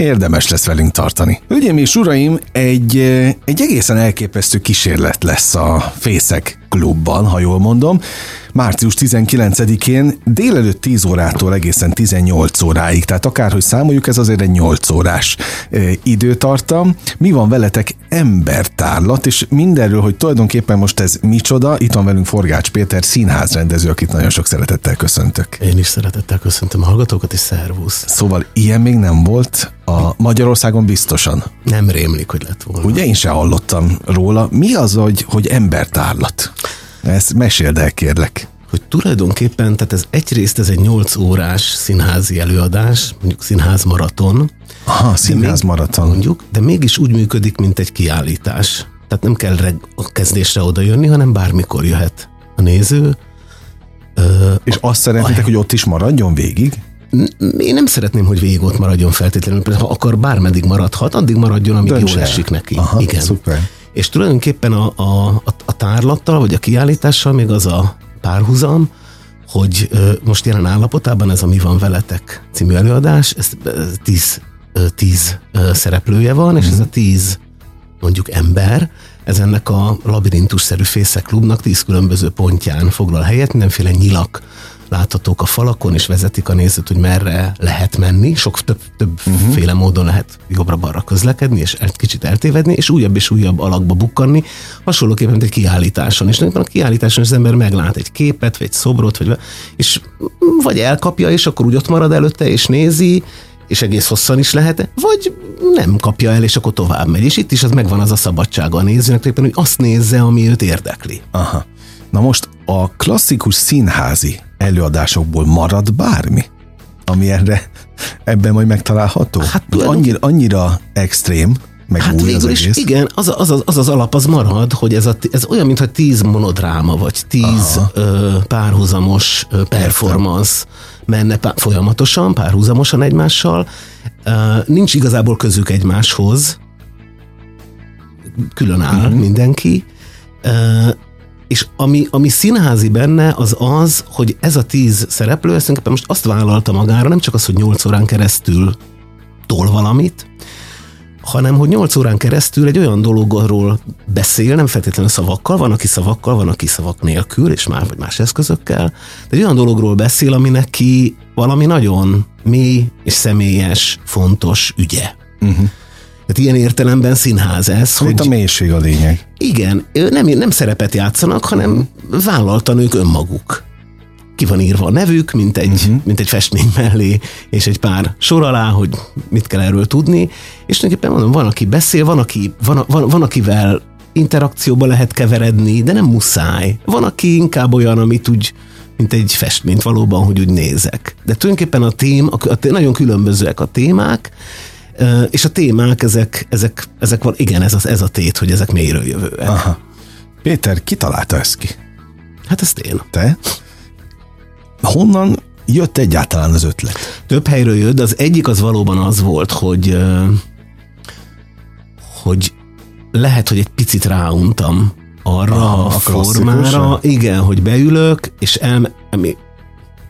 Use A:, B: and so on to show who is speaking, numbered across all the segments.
A: érdemes lesz velünk tartani. Hölgyeim és uraim, egy, egy egészen elképesztő kísérlet lesz a Fészek klubban, ha jól mondom március 19-én délelőtt 10 órától egészen 18 óráig, tehát akárhogy számoljuk, ez azért egy 8 órás időtartam. Mi van veletek embertárlat, és mindenről, hogy tulajdonképpen most ez micsoda, itt van velünk Forgács Péter, színházrendező, akit nagyon sok szeretettel köszöntök.
B: Én is szeretettel köszöntöm a hallgatókat, és szervusz.
A: Szóval ilyen még nem volt a Magyarországon biztosan.
B: Nem rémlik, hogy lett volna.
A: Ugye én se hallottam róla. Mi az, hogy, hogy embertárlat? Ezt meséld el, kérlek.
B: Hogy tulajdonképpen, tehát ez egyrészt ez egy 8 órás színházi előadás, mondjuk színház maraton.
A: Aha, színház maraton.
B: Mondjuk, de mégis úgy működik, mint egy kiállítás. Tehát nem kell reg- a kezdésre oda jönni, hanem bármikor jöhet a néző.
A: Ö, És azt szeretnétek, hogy ott is maradjon végig?
B: Én nem szeretném, hogy végig ott maradjon feltétlenül, ha akar bármeddig maradhat, addig maradjon, amíg Dönts jól esik neki.
A: Aha, Igen. Szuper.
B: És tulajdonképpen a, a, a tárlattal, vagy a kiállítással még az a párhuzam, hogy ö, most jelen állapotában ez a Mi van veletek című előadás, ez tíz, ö, tíz ö, szereplője van, és ez a tíz mondjuk ember, ez ennek a labirintusszerű fészekklubnak tíz különböző pontján foglal helyet, mindenféle nyilak láthatók a falakon, és vezetik a nézőt, hogy merre lehet menni. Sok több, többféle uh-huh. módon lehet jobbra-balra közlekedni, és egy kicsit eltévedni, és újabb és újabb alakba bukkanni, hasonlóképpen, mint egy kiállításon. És a kiállításon az ember meglát egy képet, vagy egy szobrot, vagy, és vagy elkapja, és akkor úgy ott marad előtte, és nézi, és egész hosszan is lehet, vagy nem kapja el, és akkor tovább megy. És itt is az megvan az a szabadsága a nézőnek, hogy azt nézze, ami őt érdekli.
A: Aha. Na most a klasszikus színházi előadásokból marad bármi? Ami erre, ebben majd megtalálható? Hát, annyira, annyira extrém, meg hát új az egész. Is,
B: igen, az, az, az, az az alap az marad, hogy ez, a, ez olyan, mintha tíz monodráma, vagy tíz ö, párhuzamos ö, performance menne pár, folyamatosan, párhuzamosan egymással. Ö, nincs igazából közük egymáshoz, külön áll uh-huh. mindenki. Ö, és ami, ami színházi benne, az az, hogy ez a tíz szereplő, ezt most azt vállalta magára, nem csak az, hogy nyolc órán keresztül tol valamit, hanem hogy nyolc órán keresztül egy olyan dologról beszél, nem feltétlenül szavakkal, van, aki szavakkal, van, aki szavak nélkül, és már vagy más eszközökkel, de egy olyan dologról beszél, ami neki valami nagyon mély és személyes, fontos ügye. Uh-huh. Tehát ilyen értelemben színház ez.
A: Hogy, hogy a mélység a lényeg.
B: Igen, nem, nem szerepet játszanak, hanem vállaltan ők önmaguk. Ki van írva a nevük, mint egy, uh-huh. mint egy festmény mellé, és egy pár sor alá, hogy mit kell erről tudni. És tulajdonképpen mondom, van, aki beszél, van, aki, van, van, van akivel interakcióba lehet keveredni, de nem muszáj. Van, aki inkább olyan, amit úgy, mint egy festményt valóban, hogy úgy nézek. De tulajdonképpen a tém, a, a, nagyon különbözőek a témák, és a témák, ezek, ezek, ezek van, igen, ez, az, ez a tét, hogy ezek mélyről jövőek. Aha.
A: Péter, ki találta ezt ki?
B: Hát ezt én.
A: Te? Honnan jött egyáltalán az ötlet?
B: Több helyről jött, de az egyik az valóban az volt, hogy hogy lehet, hogy egy picit ráuntam arra Aha, a, a formára, igen, hogy beülök, és el,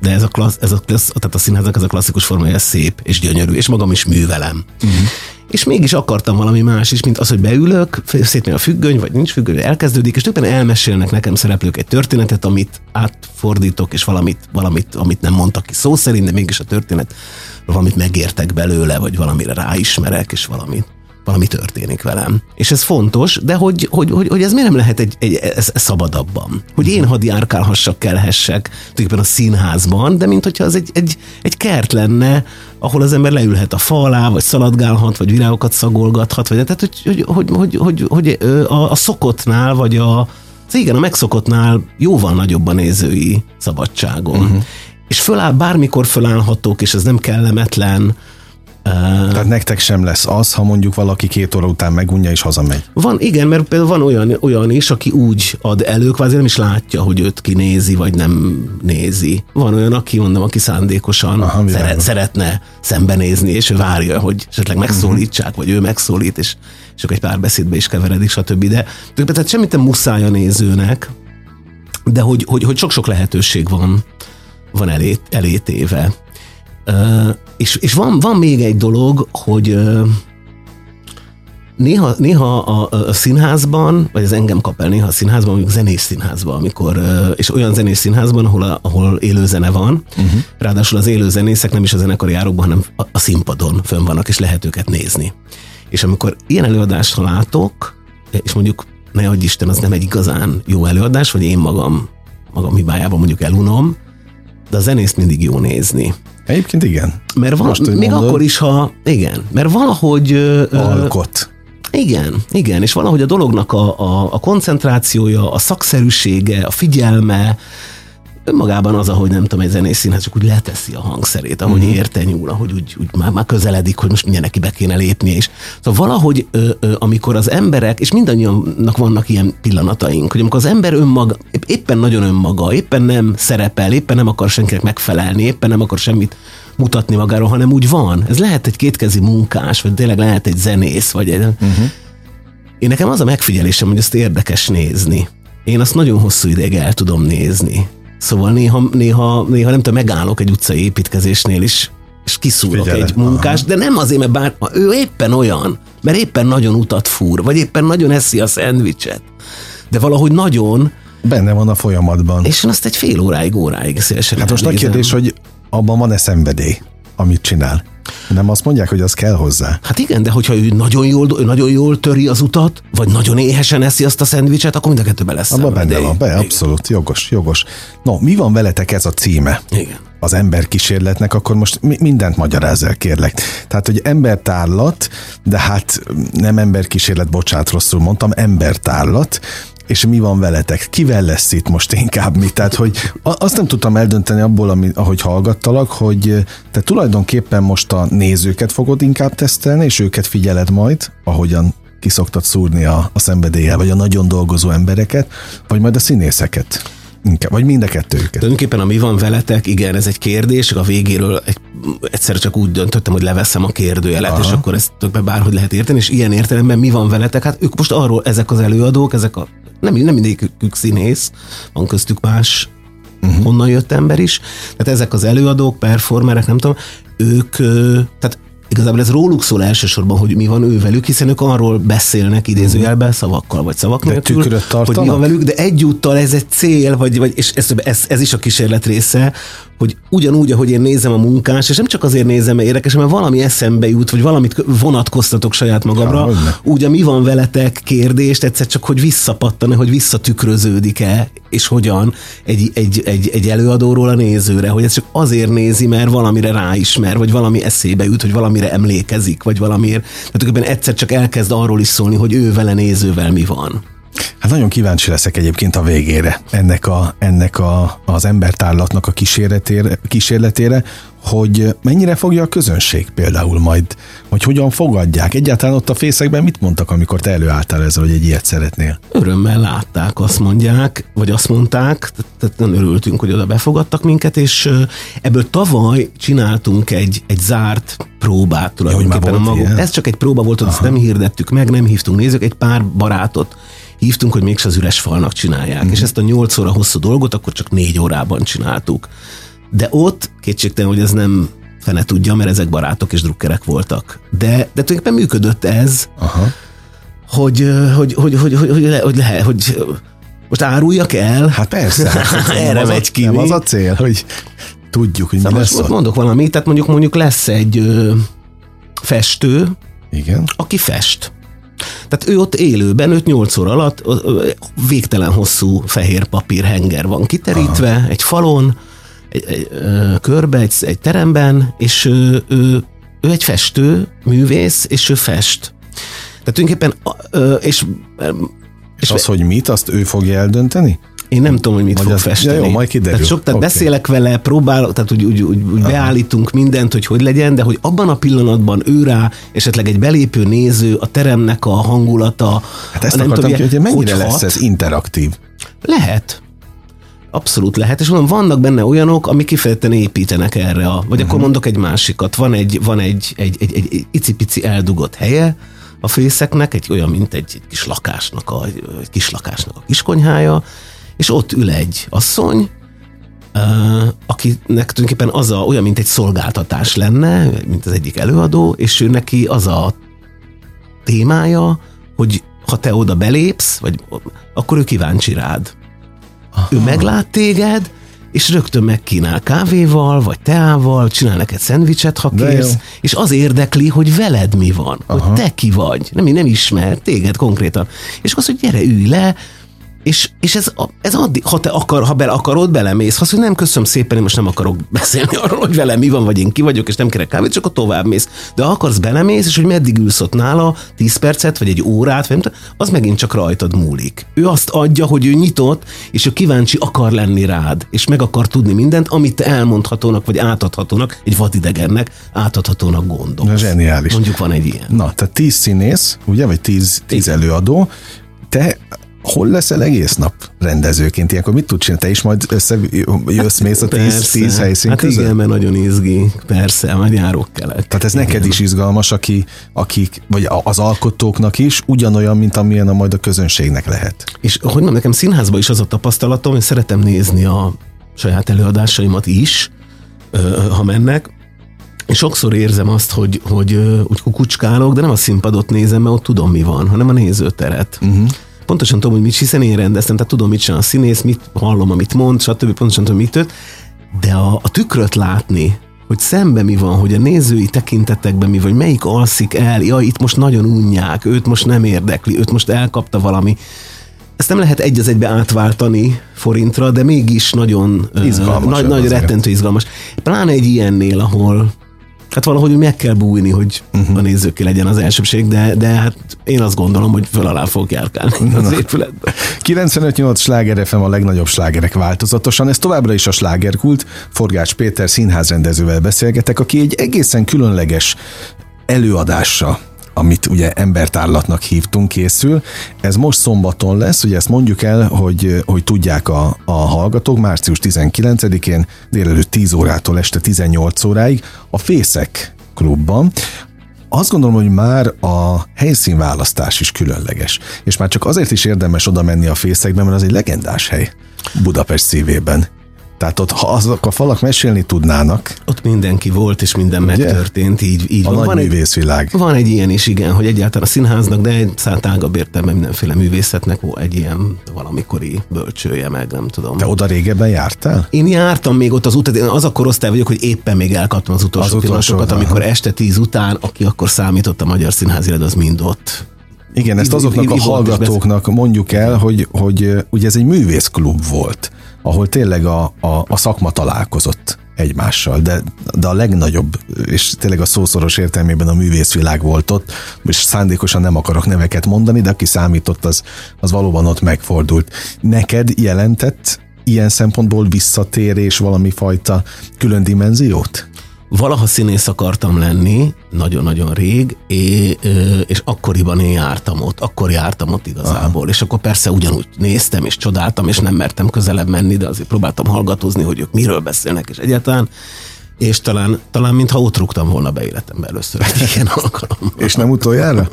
B: de ez a, klassz, ez a, klassz, tehát a színháznak ez a klasszikus formája szép és gyönyörű, és magam is művelem. Uh-huh. És mégis akartam valami más is, mint az, hogy beülök, szétmegy a függöny, vagy nincs függöny, elkezdődik, és többen elmesélnek nekem szereplők egy történetet, amit átfordítok, és valamit, valamit amit nem mondtak ki szó szerint, de mégis a történet valamit megértek belőle, vagy valamire ráismerek, és valamit valami történik velem. És ez fontos, de hogy, hogy, hogy, hogy ez miért nem lehet egy, egy ez, ez szabadabban? Hogy én hadd járkálhassak, kelhessek tulajdonképpen a színházban, de mint hogyha az egy, egy, egy kert lenne, ahol az ember leülhet a fa alá, vagy szaladgálhat, vagy virágokat szagolgathat, vagy tehát, hogy, hogy, hogy, hogy, hogy, hogy a, a szokottnál, vagy a, igen, a megszokottnál jóval nagyobb a nézői szabadságon. Uh-huh. És föláll, bármikor fölállhatok, és ez nem kellemetlen,
A: Tehát nektek sem lesz az, ha mondjuk valaki két óra után megunja és hazamegy.
B: Van, igen, mert például van olyan, olyan is, aki úgy ad elő, kvázi nem is látja, hogy őt kinézi, vagy nem nézi. Van olyan, aki mondom, aki szándékosan
A: Aha,
B: szeret, szeretne szembenézni, és ő várja, hogy esetleg megszólítsák, vagy ő megszólít, és, és akkor egy pár beszédbe is keveredik, stb. De tehát semmit nem muszáj a nézőnek, de hogy, hogy, hogy sok-sok lehetőség van, van elé, elé téve. Uh, és, és van, van még egy dolog, hogy uh, néha, néha a, a színházban, vagy az engem kap el néha a színházban, mondjuk zenés színházban, amikor, és olyan zenés színházban, ahol, a, ahol élő zene van, uh-huh. ráadásul az élő zenészek nem is a zenekari járókban, hanem a, a színpadon fönn vannak, és lehet őket nézni. És amikor ilyen előadást látok, és mondjuk ne adj Isten, az nem egy igazán jó előadás, vagy én magam, magam hibájában mondjuk elunom, de a zenészt mindig jó nézni.
A: Egyébként igen.
B: Mert van,
A: Most,
B: még
A: mondod.
B: akkor is, ha igen, mert valahogy...
A: Alkot.
B: igen, igen, és valahogy a dolognak a, a, a koncentrációja, a szakszerűsége, a figyelme, önmagában az, ahogy nem tudom, egy zenész színház csak úgy leteszi a hangszerét, ahogy uh-huh. érte nyúl, ahogy úgy, úgy már, már közeledik, hogy most mindjárt neki be kéne lépni, és szóval valahogy, ö, ö, amikor az emberek, és mindannyiunknak vannak ilyen pillanataink, hogy amikor az ember önmaga, épp- éppen nagyon önmaga, éppen nem szerepel, éppen nem akar senkinek megfelelni, éppen nem akar semmit mutatni magáról, hanem úgy van. Ez lehet egy kétkezi munkás, vagy tényleg lehet egy zenész, vagy egy... Uh-huh. Én nekem az a megfigyelésem, hogy ezt érdekes nézni. Én azt nagyon hosszú ideig el tudom nézni. Szóval néha, néha, néha nem tudom, megállok egy utcai építkezésnél is, és kiszúrok
A: Figyeled,
B: egy munkást, de nem azért, mert bár ő éppen olyan, mert éppen nagyon utat fúr, vagy éppen nagyon eszi a szendvicset. De valahogy nagyon,
A: Benne van a folyamatban.
B: és én azt egy fél óráig, óráig szélesen
A: Hát most
B: elnézem.
A: kérdés, hogy abban van-e szenvedély, amit csinál? Nem azt mondják, hogy az kell hozzá?
B: Hát igen, de hogyha ő nagyon jól, ő nagyon jól töri az utat, vagy nagyon éhesen eszi azt a szendvicset, akkor mind a kettőben lesz
A: Abban benne van, be, abszolút, jogos, jogos. No, mi van veletek ez a címe?
B: Igen.
A: az emberkísérletnek, akkor most mi- mindent magyarázz el, kérlek. Tehát, hogy embertárlat, de hát nem emberkísérlet, bocsánat, rosszul mondtam, embertárlat, és mi van veletek? Kivel lesz itt most inkább mi? Tehát, hogy azt nem tudtam eldönteni abból, ami, ahogy hallgattalak, hogy te tulajdonképpen most a nézőket fogod inkább tesztelni, és őket figyeled majd, ahogyan kiszoktad szúrni a, a szenvedéllyel, vagy a nagyon dolgozó embereket, vagy majd a színészeket. Inkább, vagy mind a kettőjüket.
B: Tulajdonképpen a mi van veletek, igen, ez egy kérdés, a végéről egy, egyszer csak úgy döntöttem, hogy leveszem a kérdőjelet, Aha. és akkor ezt tökbe bárhogy lehet érteni, és ilyen értelemben mi van veletek? Hát ők most arról, ezek az előadók, ezek a, nem, nem mindegyikük színész, van köztük más uh-huh. honnan jött ember is, tehát ezek az előadók, performerek, nem tudom, ők, tehát igazából ez róluk szól elsősorban, hogy mi van ővelük, hiszen ők arról beszélnek idézőjelben szavakkal, vagy szavak
A: De
B: nélkül, hogy mi van velük, de egyúttal ez egy cél, vagy, vagy és ez, ez, ez is a kísérlet része, hogy ugyanúgy, ahogy én nézem a munkás, és nem csak azért nézem, mert érdekes, mert valami eszembe jut, vagy valamit vonatkoztatok saját magamra,
A: hogyne.
B: úgy a mi van veletek kérdést, egyszer csak, hogy visszapattan hogy visszatükröződik-e, és hogyan egy, egy, egy, egy előadóról a nézőre, hogy ez csak azért nézi, mert valamire ráismer, vagy valami eszébe jut, hogy valamire emlékezik, vagy valamiért. Tehát egyszer csak elkezd arról is szólni, hogy ő vele nézővel mi van.
A: Hát nagyon kíváncsi leszek egyébként a végére ennek, a, ennek a, az embertárlatnak a kísérletére, kísérletére, hogy mennyire fogja a közönség például majd, hogy hogyan fogadják. Egyáltalán ott a fészekben mit mondtak, amikor te előálltál ezzel, hogy egy ilyet szeretnél?
B: örömmel látták, azt mondják, vagy azt mondták, tehát nem örültünk, hogy oda befogadtak minket, és ebből tavaly csináltunk egy, egy zárt próbát tulajdonképpen.
A: már
B: a magunk.
A: ilyen?
B: Ez csak egy próba volt, azt nem hirdettük meg, nem hívtunk nézők, egy pár barátot hívtunk, hogy mégse az üres falnak csinálják. Mm. És ezt a nyolc óra hosszú dolgot akkor csak négy órában csináltuk. De ott kétségtelen, hogy ez nem fene tudja, mert ezek barátok és drukkerek voltak. De, de tulajdonképpen működött ez,
A: Aha.
B: hogy, hogy, hogy, hogy, hogy, hogy, le, hogy, le, hogy most áruljak el?
A: Hát persze. Hát
B: Erre
A: az a-
B: megy ki,
A: Nem
B: mi?
A: az a cél, hogy tudjuk, hogy mi
B: Szóval
A: lesz
B: most mondok valamit, tehát mondjuk mondjuk lesz egy ö, festő,
A: Igen.
B: aki fest. Tehát ő ott élőben, 5-8 óra alatt végtelen hosszú fehér papír henger van kiterítve Aha. egy falon, egy, egy, ö, körbe, egy, egy teremben, és ő, ő, ő egy festő, művész, és ő fest. Tehát tulajdonképpen, és,
A: És az, hogy mit, azt ő fogja eldönteni?
B: Én nem tudom, hogy mit vagy fog festeni.
A: Ja, jó, majd kiderül.
B: Tehát, sok, tehát okay. beszélek vele, próbálok, tehát úgy, úgy, úgy, úgy beállítunk mindent, hogy hogy legyen, de hogy abban a pillanatban ő rá, esetleg egy belépő néző, a teremnek a hangulata.
A: Hát ezt nem akartam tudom, ki, hogy mennyire hogy lesz hat, ez interaktív?
B: Lehet. Abszolút lehet, és mondom, vannak benne olyanok, amik kifejezetten építenek erre, a, vagy uh-huh. akkor mhm. mondok egy másikat, van egy, van egy, egy, egy, egy, egy icipici eldugott helye, a fészeknek, egy olyan, mint egy, egy kis lakásnak, a, egy kis lakásnak a kiskonyhája, és ott ül egy asszony, Uh, akinek tulajdonképpen az a, olyan, mint egy szolgáltatás lenne, mint az egyik előadó, és ő neki az a témája, hogy ha te oda belépsz, vagy akkor ő kíváncsi rád. Aha. Ő meglát téged, és rögtön megkínál kávéval, vagy teával, csinál neked szendvicset, ha kérsz, és az érdekli, hogy veled mi van, Aha. hogy te ki vagy, nem, nem ismer téged konkrétan. És az, hogy gyere, ülj le, és, és ez, ez addig, ha te akar, ha bele akarod, belemész. Ha azt, hogy nem köszönöm szépen, én most nem akarok beszélni arról, hogy vele mi van, vagy én ki vagyok, és nem kérek kávét, csak a tovább mész. De ha akarsz, belemész, és hogy meddig ülsz ott nála, 10 percet, vagy egy órát, vagy nem, az megint csak rajtad múlik. Ő azt adja, hogy ő nyitott, és ő kíváncsi akar lenni rád, és meg akar tudni mindent, amit te elmondhatónak, vagy átadhatónak, egy vadidegennek átadhatónak gondolsz.
A: Na, zseniális.
B: Mondjuk van egy ilyen.
A: Na, tehát 10 színész, ugye, vagy 10, 10 előadó, te hol leszel egész nap rendezőként? Ilyenkor mit tudsz csinálni? Te is majd összejössz, mész a tíz, tíz helyszín
B: hát
A: között?
B: igen, mert nagyon izgi. Persze, majd járok kelek.
A: Tehát ez igen. neked is izgalmas, aki, akik, vagy az alkotóknak is ugyanolyan, mint amilyen a majd a közönségnek lehet.
B: És hogy mondjam, nekem színházban is az a tapasztalatom, hogy szeretem nézni a saját előadásaimat is, ha mennek, és sokszor érzem azt, hogy, hogy úgy kukucskálok, de nem a színpadot nézem, mert ott tudom, mi van, hanem a nézőteret. Uh-huh pontosan tudom, hogy mit, hiszen én rendeztem, tehát tudom, mit csinál a színész, mit hallom, amit mond, stb. pontosan tudom, mit tört, de a, a tükröt látni, hogy szembe mi van, hogy a nézői tekintetekben mi vagy, melyik alszik el, ja, itt most nagyon unják, őt most nem érdekli, őt most elkapta valami. Ezt nem lehet egy az egybe átváltani forintra, de mégis nagyon izgalmas, uh, nagy, nagy rettentő izgalmas. Pláne egy ilyennél, ahol Hát valahogy meg kell bújni, hogy uh-huh. a nézőké legyen az elsőbség, de, de hát én azt gondolom, hogy föl alá fog járkálni az épületbe.
A: 95-8 sláger FM a legnagyobb slágerek változatosan. Ez továbbra is a slágerkult. Forgács Péter színházrendezővel beszélgetek, aki egy egészen különleges előadása amit ugye embertárlatnak hívtunk, készül. Ez most szombaton lesz, ugye ezt mondjuk el, hogy, hogy tudják a, a hallgatók, március 19-én délelőtt 10 órától este 18 óráig a Fészek klubban. Azt gondolom, hogy már a helyszínválasztás is különleges. És már csak azért is érdemes oda menni a fészekbe, mert az egy legendás hely Budapest szívében. Tehát ott, ha azok a falak mesélni tudnának.
B: Ott mindenki volt, és minden ugye? megtörtént, így, így
A: a
B: van.
A: nagy
B: van
A: művészvilág.
B: Egy, van egy ilyen is, igen, hogy egyáltalán a színháznak, de egy tágabb értelemben mindenféle művészetnek volt egy ilyen valamikori bölcsője, meg nem tudom.
A: Te oda régebben jártál?
B: Én jártam még ott az utat, én az a korosztály vagyok, hogy éppen még elkaptam az utolsó az pillanatokat, amikor este tíz után, aki akkor számított a magyar színházi az mind ott
A: igen, ezt azoknak a hallgatóknak mondjuk el, hogy, hogy ugye ez egy művészklub volt ahol tényleg a, a, a szakma találkozott egymással, de, de a legnagyobb, és tényleg a szószoros értelmében a művészvilág volt ott, és szándékosan nem akarok neveket mondani, de aki számított, az, az valóban ott megfordult. Neked jelentett ilyen szempontból visszatérés valami fajta külön dimenziót?
B: Valaha színész akartam lenni, nagyon-nagyon rég, és akkoriban én jártam ott, akkor jártam ott igazából, Aha. és akkor persze ugyanúgy néztem, és csodáltam, és nem mertem közelebb menni, de azért próbáltam hallgatózni, hogy ők miről beszélnek, és egyáltalán és talán, talán mintha ott rúgtam volna be életembe először egy ilyen alkalommal.
A: És nem utoljára?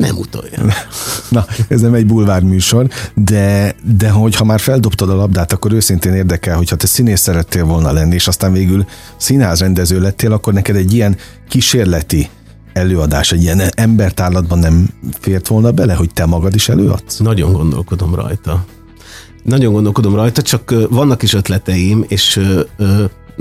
B: Nem utoljára.
A: Na, ez nem egy bulvár műsor, de, de hogyha már feldobtad a labdát, akkor őszintén érdekel, hogyha te színész szerettél volna lenni, és aztán végül színházrendező lettél, akkor neked egy ilyen kísérleti előadás, egy ilyen embertárlatban nem fért volna bele, hogy te magad is előadsz?
B: Nagyon gondolkodom rajta. Nagyon gondolkodom rajta, csak vannak is ötleteim, és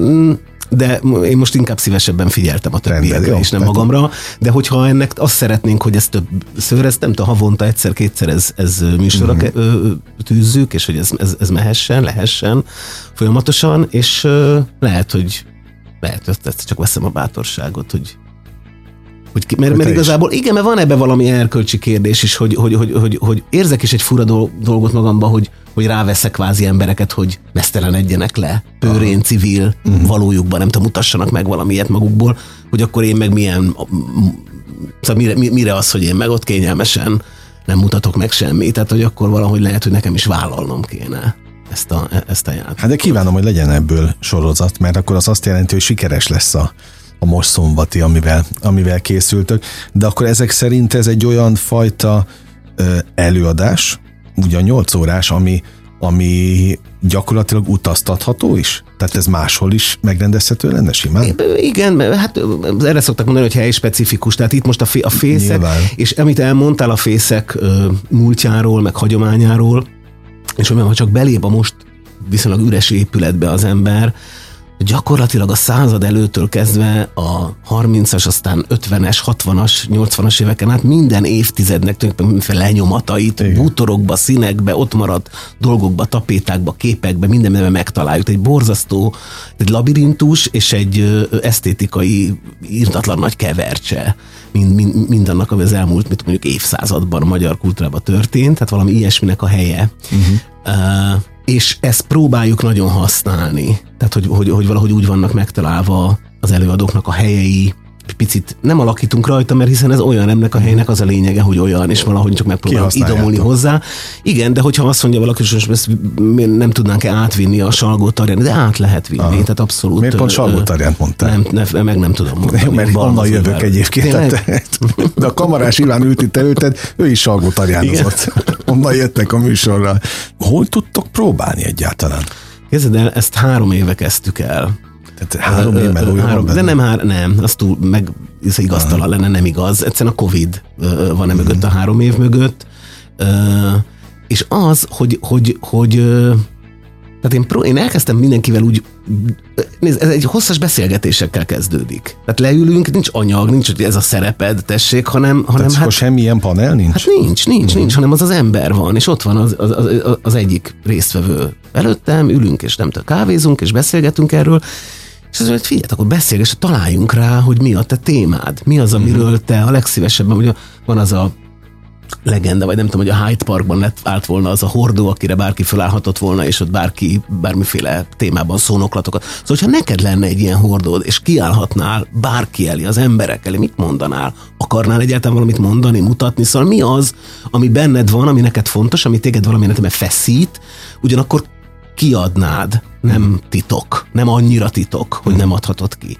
B: mm, de én most inkább szívesebben figyeltem a többiekre, és nem magamra, de hogyha ennek azt szeretnénk, hogy ezt több szőr, ezt nem tudom, havonta egyszer-kétszer ez, ez műsorra uh-huh. tűzzük, és hogy ez, ez, ez mehessen, lehessen folyamatosan, és lehet, hogy lehet, hogy csak veszem a bátorságot, hogy Hogy, ki- mert, mert igazából, igen, mert van ebben valami erkölcsi kérdés is, hogy, hogy, hogy, hogy, hogy érzek is egy fura dolgot magamba, hogy, hogy ráveszek kvázi embereket, hogy mesztelenedjenek le, pőrén, civil, uh-huh. valójukban, nem tudom, mutassanak meg valamilyet magukból, hogy akkor én meg milyen, szóval mire, mire az, hogy én meg ott kényelmesen nem mutatok meg semmit, tehát hogy akkor valahogy lehet, hogy nekem is vállalnom kéne ezt a, ezt a játékot.
A: Hát de kívánom, hogy legyen ebből sorozat, mert akkor az azt jelenti, hogy sikeres lesz a, a most szombati, amivel, amivel készültök. De akkor ezek szerint ez egy olyan fajta ö, előadás, ugye 8 órás, ami, ami gyakorlatilag utaztatható is? Tehát ez máshol is megrendezhető lenne simán?
B: Igen, hát erre szoktak mondani, hogy helyi specifikus. Tehát itt most a, fé, a fészek, Nyilván. és amit elmondtál a fészek múltjáról, meg hagyományáról, és hogy ha csak belép a most viszonylag üres épületbe az ember, gyakorlatilag a század előttől kezdve a 30-as, aztán 50-es, 60-as, 80-as éveken át minden évtizednek tulajdonképpen lenyomatait, Igen. bútorokba, színekbe, ott maradt dolgokba, tapétákba, képekbe, mindenben megtaláljuk. Egy borzasztó, egy labirintus és egy esztétikai írtatlan nagy kevercse mind, mind, mindannak, ami az elmúlt, mit mondjuk évszázadban a magyar kultúrában történt, tehát valami ilyesminek a helye. Uh-huh. Uh, és ezt próbáljuk nagyon használni. Tehát, hogy, hogy, hogy valahogy úgy vannak megtalálva az előadóknak a helyei, picit nem alakítunk rajta, mert hiszen ez olyan, ennek a helynek az a lényege, hogy olyan, és valahogy csak megpróbálunk idomulni hozzá. Igen, de hogyha azt mondja valaki, hogy ezt nem tudnánk-e átvinni a salgó tarján, de át lehet vinni, Aha. tehát abszolút.
A: Miért pont salgó tarját mondtál?
B: Nem, ne, meg nem tudom mondani.
A: Jó, mert onnan jövök egyébként. Tehát, de a kamarás Iván ült itt előtted, ő is salgó tarjánozott. Onnan jöttek a műsorra. Hol tudtok próbálni egyáltalán?
B: Kezded el, ezt három éve kezdtük el.
A: Tehát három év melója három,
B: De nem, hár, nem, az túl, meg ez igaztalan lenne, nem igaz. Egyszerűen a Covid van-e mögött a három év mögött. És az, hogy, hogy, hogy tehát én, pró- én elkezdtem mindenkivel úgy, nézd, ez egy hosszas beszélgetésekkel kezdődik. Tehát leülünk, nincs anyag, nincs, hogy ez a szereped, tessék, hanem... hanem
A: Tehát hát, semmilyen panel nincs?
B: Hát nincs, nincs, nincs, hanem az az ember van, és ott van az, az, az, az egyik résztvevő előttem, ülünk, és nem tudom, kávézunk, és beszélgetünk erről, és azt mondja, figyelj, akkor beszélj, és találjunk rá, hogy mi a te témád, mi az, amiről te a legszívesebben, ugye van az a legenda, vagy nem tudom, hogy a Hyde Parkban lett állt volna az a hordó, akire bárki felállhatott volna, és ott bárki bármiféle témában szónoklatokat. Szóval, hogyha neked lenne egy ilyen hordód, és kiállhatnál bárki elé, az emberek elé, mit mondanál? Akarnál egyáltalán valamit mondani, mutatni? Szóval mi az, ami benned van, ami neked fontos, ami téged valamilyen feszít, ugyanakkor kiadnád, nem titok, nem annyira titok, hogy nem adhatod ki.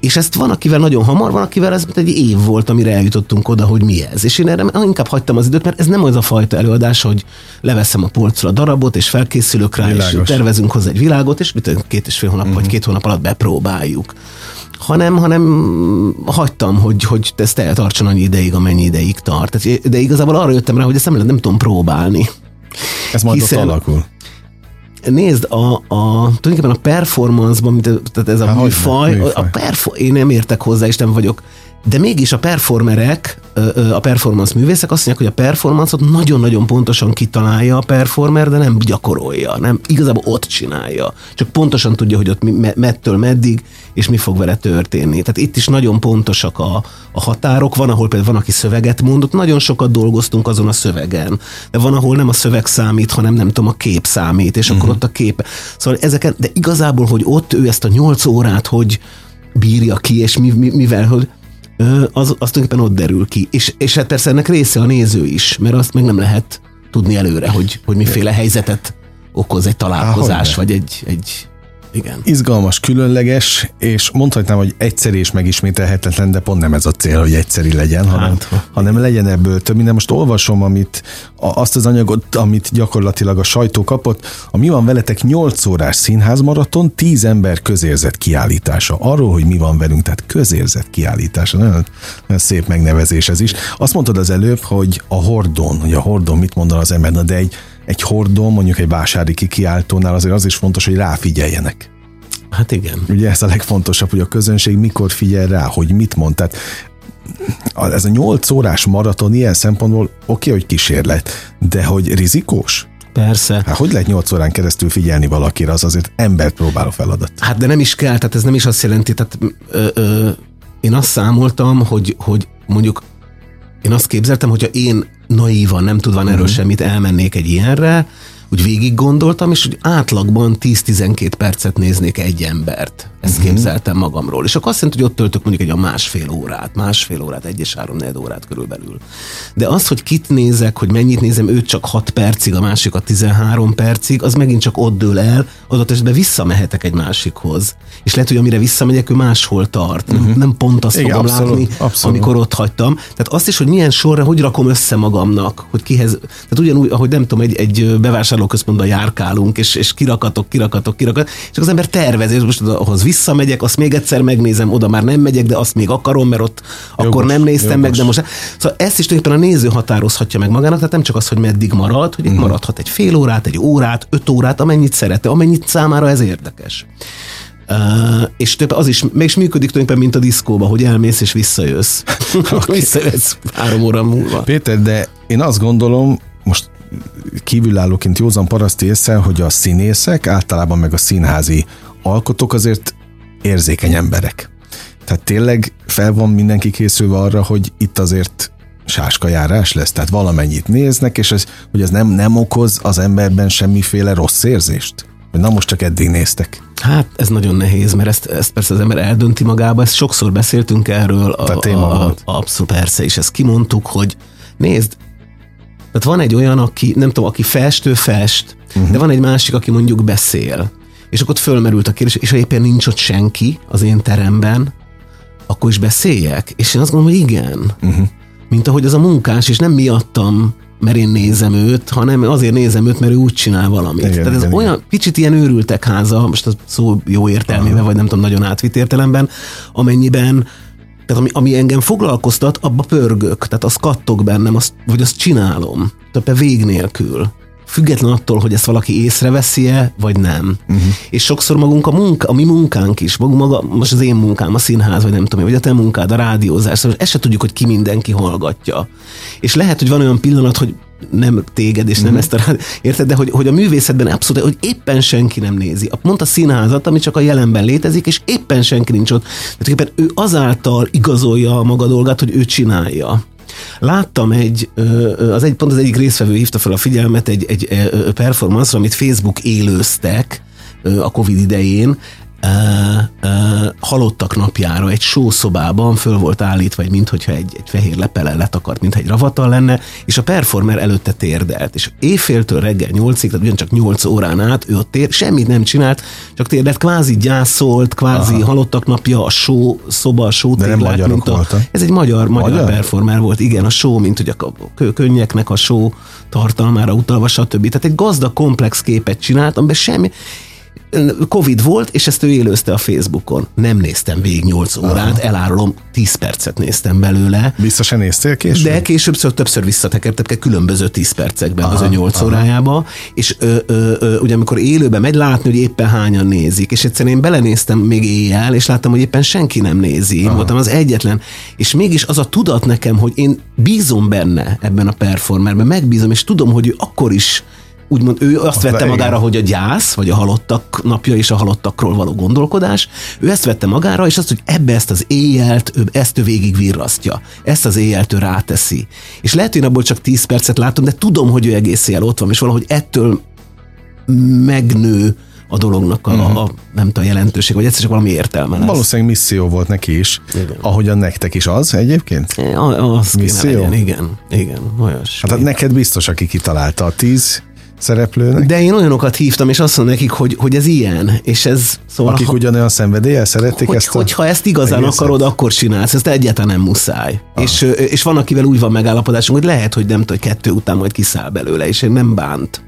B: És ezt van, akivel nagyon hamar, van, akivel ez egy év volt, amire eljutottunk oda, hogy mi ez. És én erre inkább hagytam az időt, mert ez nem az a fajta előadás, hogy leveszem a polcra a darabot, és felkészülök rá, Világos. és tervezünk hozzá egy világot, és mit két és fél hónap, uh-huh. vagy mhm. két hónap alatt bepróbáljuk. Hanem, hanem hagytam, hogy, hogy ez tartson annyi ideig, amennyi ideig tart. De igazából arra jöttem rá, hogy ezt nem, nem tudom próbálni.
A: Ez majd Hiszen, ott alakul.
B: Nézd, a, a, tulajdonképpen a performance-ban, tehát ez a Há, műfaj, műfaj, a perfor- én nem értek hozzá, és nem vagyok de mégis a performerek, a performance művészek azt mondják, hogy a performance-ot nagyon-nagyon pontosan kitalálja a performer, de nem gyakorolja, nem igazából ott csinálja. Csak pontosan tudja, hogy ott mettől meddig, és mi fog vele történni. Tehát itt is nagyon pontosak a, a határok. Van, ahol például van, aki szöveget mondott, nagyon sokat dolgoztunk azon a szövegen. De van, ahol nem a szöveg számít, hanem nem tudom, a kép számít, és uh-huh. akkor mhm. ott a kép. Szóval ezeket, de igazából, hogy ott ő ezt a nyolc órát, hogy bírja ki, és mi, mi, mivel, hogy az, az tulajdonképpen ott derül ki. És, és hát persze ennek része a néző is, mert azt meg nem lehet tudni előre, hogy, hogy miféle helyzetet okoz egy találkozás, Há, vagy egy, egy, igen.
A: Izgalmas, különleges, és mondhatnám, hogy egyszerű és megismételhetetlen, de pont nem ez a cél, hogy egyszerű legyen, hát, hanem, hanem legyen ebből több minden. Most olvasom, amit, azt az anyagot, amit gyakorlatilag a sajtó kapott. A Mi van veletek 8 órás színházmaraton, 10 ember közérzet kiállítása. Arról, hogy mi van velünk, tehát közérzet kiállítása. Nagyon, nagyon szép megnevezés ez is. Azt mondtad az előbb, hogy a hordon, hogy a hordon mit mondan az ember, de egy egy hordó, mondjuk egy vásári kikiáltónál azért az is fontos, hogy ráfigyeljenek.
B: Hát igen.
A: Ugye ez a legfontosabb, hogy a közönség mikor figyel rá, hogy mit mond. Tehát ez a nyolc órás maraton ilyen szempontból oké, okay, hogy kísérlet, de hogy rizikós?
B: Persze.
A: Hát hogy lehet 8 órán keresztül figyelni valakire, az azért embert próbáló feladat.
B: Hát de nem is kell, tehát ez nem is azt jelenti, tehát ö, ö, én azt számoltam, hogy, hogy mondjuk én azt képzeltem, hogyha én naívan, nem tudva erről uh-huh. semmit, elmennék egy ilyenre, úgy végig gondoltam, és úgy átlagban 10-12 percet néznék egy embert. Ezt uh-huh. képzeltem magamról. És akkor azt jelenti, hogy ott töltök mondjuk egy a másfél órát, másfél órát, egy és három órát körülbelül. De az, hogy kit nézek, hogy mennyit nézem, őt csak 6 percig, a másikat 13 percig, az megint csak ott dől el, adott esetben visszamehetek egy másikhoz. És lehet, hogy amire visszamegyek, ő máshol tart. Uh-huh. Nem, mhm. nem pont azt Igen, fogom abszolút, látni, abszolút. amikor ott hagytam. Tehát azt is, hogy milyen sorra, hogy rakom össze magamnak, hogy kihez. Tehát ugyanúgy, ahogy nem tudom, egy, egy bevásárlóközpontban járkálunk, és, és kirakatok, kirakatok, kirakatok, és az ember tervezi, és most ahhoz visszamegyek, azt még egyszer megnézem, oda már nem megyek, de azt még akarom, mert ott jogos, akkor nem néztem jogos. meg, de most... Szóval ezt is tulajdonképpen a néző határozhatja meg magának, tehát nem csak az, hogy meddig marad, hogy itt uh-huh. maradhat egy fél órát, egy órát, öt órát, amennyit szerete, amennyit számára ez érdekes. Uh, és több, az is, mégis működik tulajdonképpen, mint a diszkóba, hogy elmész és visszajössz. visszajössz három óra múlva.
A: Péter, de én azt gondolom, most kívülállóként józan paraszti észre, hogy a színészek, általában meg a színházi alkotók azért érzékeny emberek. Tehát tényleg fel van mindenki készülve arra, hogy itt azért sáskajárás lesz, tehát valamennyit néznek, és ez, hogy ez nem, nem okoz az emberben semmiféle rossz érzést? Hogy na most csak eddig néztek.
B: Hát ez nagyon nehéz, mert ezt, ezt persze az ember eldönti magába, ezt sokszor beszéltünk erről. A, a, a, a, abszolút persze, és ezt kimondtuk, hogy nézd, tehát van egy olyan, aki, nem tudom, aki festő, fest, uh-huh. de van egy másik, aki mondjuk beszél. És akkor ott fölmerült a kérdés, és ha éppen nincs ott senki az én teremben, akkor is beszéljek? És én azt gondolom, hogy igen. Uh-huh. Mint ahogy az a munkás, és nem miattam, mert én nézem őt, hanem azért nézem őt, mert ő úgy csinál valamit. Igen, Tehát ez igen, olyan igen. kicsit ilyen őrültek háza, most a szó jó értelmében, Aha. vagy nem tudom, nagyon átvitt értelemben, amennyiben tehát ami, ami engem foglalkoztat, abba pörgök, tehát azt kattok bennem, azt, vagy azt csinálom. Tehát vég nélkül független attól, hogy ezt valaki észreveszi-e, vagy nem. Uh-huh. És sokszor magunk a munka, a mi munkánk is, magunk maga, most az én munkám, a színház, vagy nem tudom, vagy a te munkád, a rádiózás, szóval ezt se tudjuk, hogy ki mindenki hallgatja. És lehet, hogy van olyan pillanat, hogy nem téged, és nem uh-huh. ezt a rád, érted, de hogy, hogy a művészetben abszolút, hogy éppen senki nem nézi. Mondta színházat, ami csak a jelenben létezik, és éppen senki nincs ott. Tehát ő azáltal igazolja a maga dolgát, hogy ő csinálja. Láttam egy, az egy, pont az egyik részvevő hívta fel a figyelmet egy, egy performance amit Facebook élőztek a Covid idején, halottak napjára egy sószobában föl volt állítva, vagy minthogyha egy, egy fehér lepele letakart, mintha egy ravatal lenne, és a performer előtte térdelt, és éjféltől reggel nyolcig, tehát ugyancsak nyolc órán át ő ott tér, semmit nem csinált, csak térdelt, kvázi gyászolt, kvázi Aha. halottak napja, a só szoba, a só
A: mint a,
B: Ez egy magyar, magyar, magyar performer volt, igen, a só, mint hogy a könnyeknek a só tartalmára utalva, stb. Tehát egy gazdag, komplex képet csinált, amiben semmi, Covid volt, és ezt ő élőzte a Facebookon. Nem néztem végig 8 órát, Aha. elárulom, 10 percet néztem belőle.
A: Se néztél később?
B: De később ször, többször visszatekertek különböző 10 percekben aha, az ő 8 aha. órájába, és ö, ö, ö, ugye amikor élőben megy látni, hogy éppen hányan nézik, és egyszerűen én belenéztem még éjjel, és láttam, hogy éppen senki nem nézi. Én voltam az egyetlen, és mégis az a tudat nekem, hogy én bízom benne ebben a performerben, megbízom, és tudom, hogy ő akkor is úgymond ő azt vette magára, hogy a gyász, vagy a halottak napja és a halottakról való gondolkodás, ő ezt vette magára, és azt, hogy ebbe ezt az éjjelt, ő ezt ő végig virrasztja. Ezt az éjjelt ő ráteszi. És lehet, hogy én abból csak 10 percet látom, de tudom, hogy ő egész éjjel ott van, és valahogy ettől megnő a dolognak a, uh-huh. a nem tudom, jelentőség, vagy egyszer csak valami értelme lesz.
A: Valószínűleg misszió volt neki is, igen. ahogyan nektek is az egyébként?
B: Az misszió? Legyen, igen, igen, olyas.
A: Hát, hát neked biztos, aki kitalálta a tíz szereplőnek.
B: De én olyanokat hívtam, és azt mondom nekik, hogy, hogy ez ilyen, és ez...
A: Szóval, Akik ha, ugyanolyan szenvedéllyel szeretik
B: hogy,
A: ezt a
B: Hogyha ezt igazán egészet? akarod, akkor csinálsz, ezt egyáltalán nem muszáj. Ah. És, és van, akivel úgy van megállapodásunk, hogy lehet, hogy nem tudom, hogy kettő után majd kiszáll belőle, és én nem bánt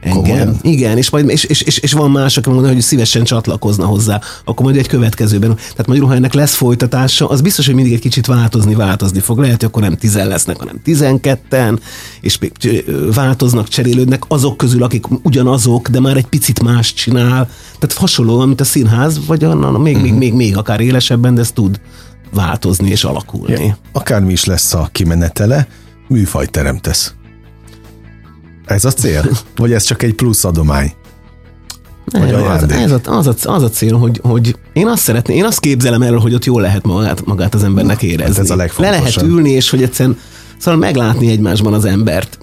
B: engem. Komolyan? Igen, és, majd, és, és, és, és van más, aki mondja, hogy szívesen csatlakozna hozzá, akkor majd egy következőben. Tehát magyarul, ha ennek lesz folytatása, az biztos, hogy mindig egy kicsit változni, változni fog. Lehet, hogy akkor nem tizen lesznek, hanem tizenketten, és változnak, cserélődnek azok közül, akik ugyanazok, de már egy picit más csinál. Tehát hasonló, mint a színház, vagy annan, még, uh-huh. még, még, még akár élesebben, de ez tud változni és alakulni. Ja,
A: akármi is lesz a kimenetele, műfajt teremtesz. Ez a cél? Vagy ez csak egy plusz adomány? Vagy
B: Nem, az, ez a, az, a, az a cél, hogy, hogy én azt szeretném, én azt képzelem el, hogy ott jól lehet magát, magát az embernek érezni.
A: hát ez a
B: Le
A: legfontosabb.
B: lehet ülni, és hogy egyszerűen szóval meglátni egymásban az embert,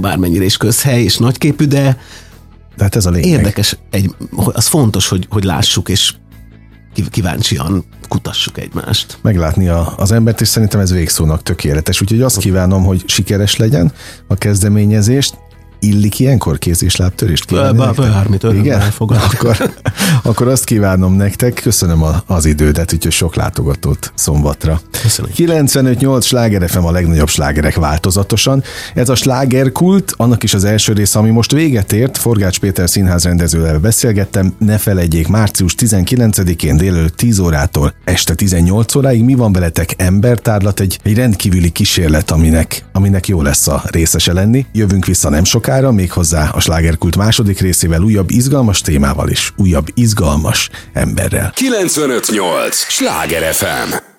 B: bármennyire is közhely és nagyképű, de
A: Tehát ez a lényeg.
B: érdekes, egy, az fontos, hogy, hogy lássuk, és kív- kíváncsian kutassuk egymást.
A: meglátni a, az embert, és szerintem ez végszónak tökéletes. Úgyhogy azt kívánom, hogy sikeres legyen a kezdeményezést. Illik ilyenkor kéz és lábtörést kívánni
B: Bá-
A: nektek?
B: bármit, örömmel
A: Igen?
B: fogadok.
A: Akkor, akkor azt kívánom nektek, köszönöm a, az idődet, úgyhogy sok látogatót szombatra.
B: Köszönöm.
A: 95-8 sláger FM a legnagyobb slágerek változatosan. Ez a slágerkult, annak is az első része, ami most véget ért. Forgács Péter színház rendezővel beszélgettem. Ne felejtjék, március 19-én délelőtt 10 órától este 18 óráig mi van veletek embertárlat, egy, egy rendkívüli kísérlet, aminek, aminek jó lesz a részese lenni. Jövünk vissza nem sokára, méghozzá a slágerkult második részével újabb izgalmas témával is, újabb izgalmas emberrel.
C: 958! Sláger FM!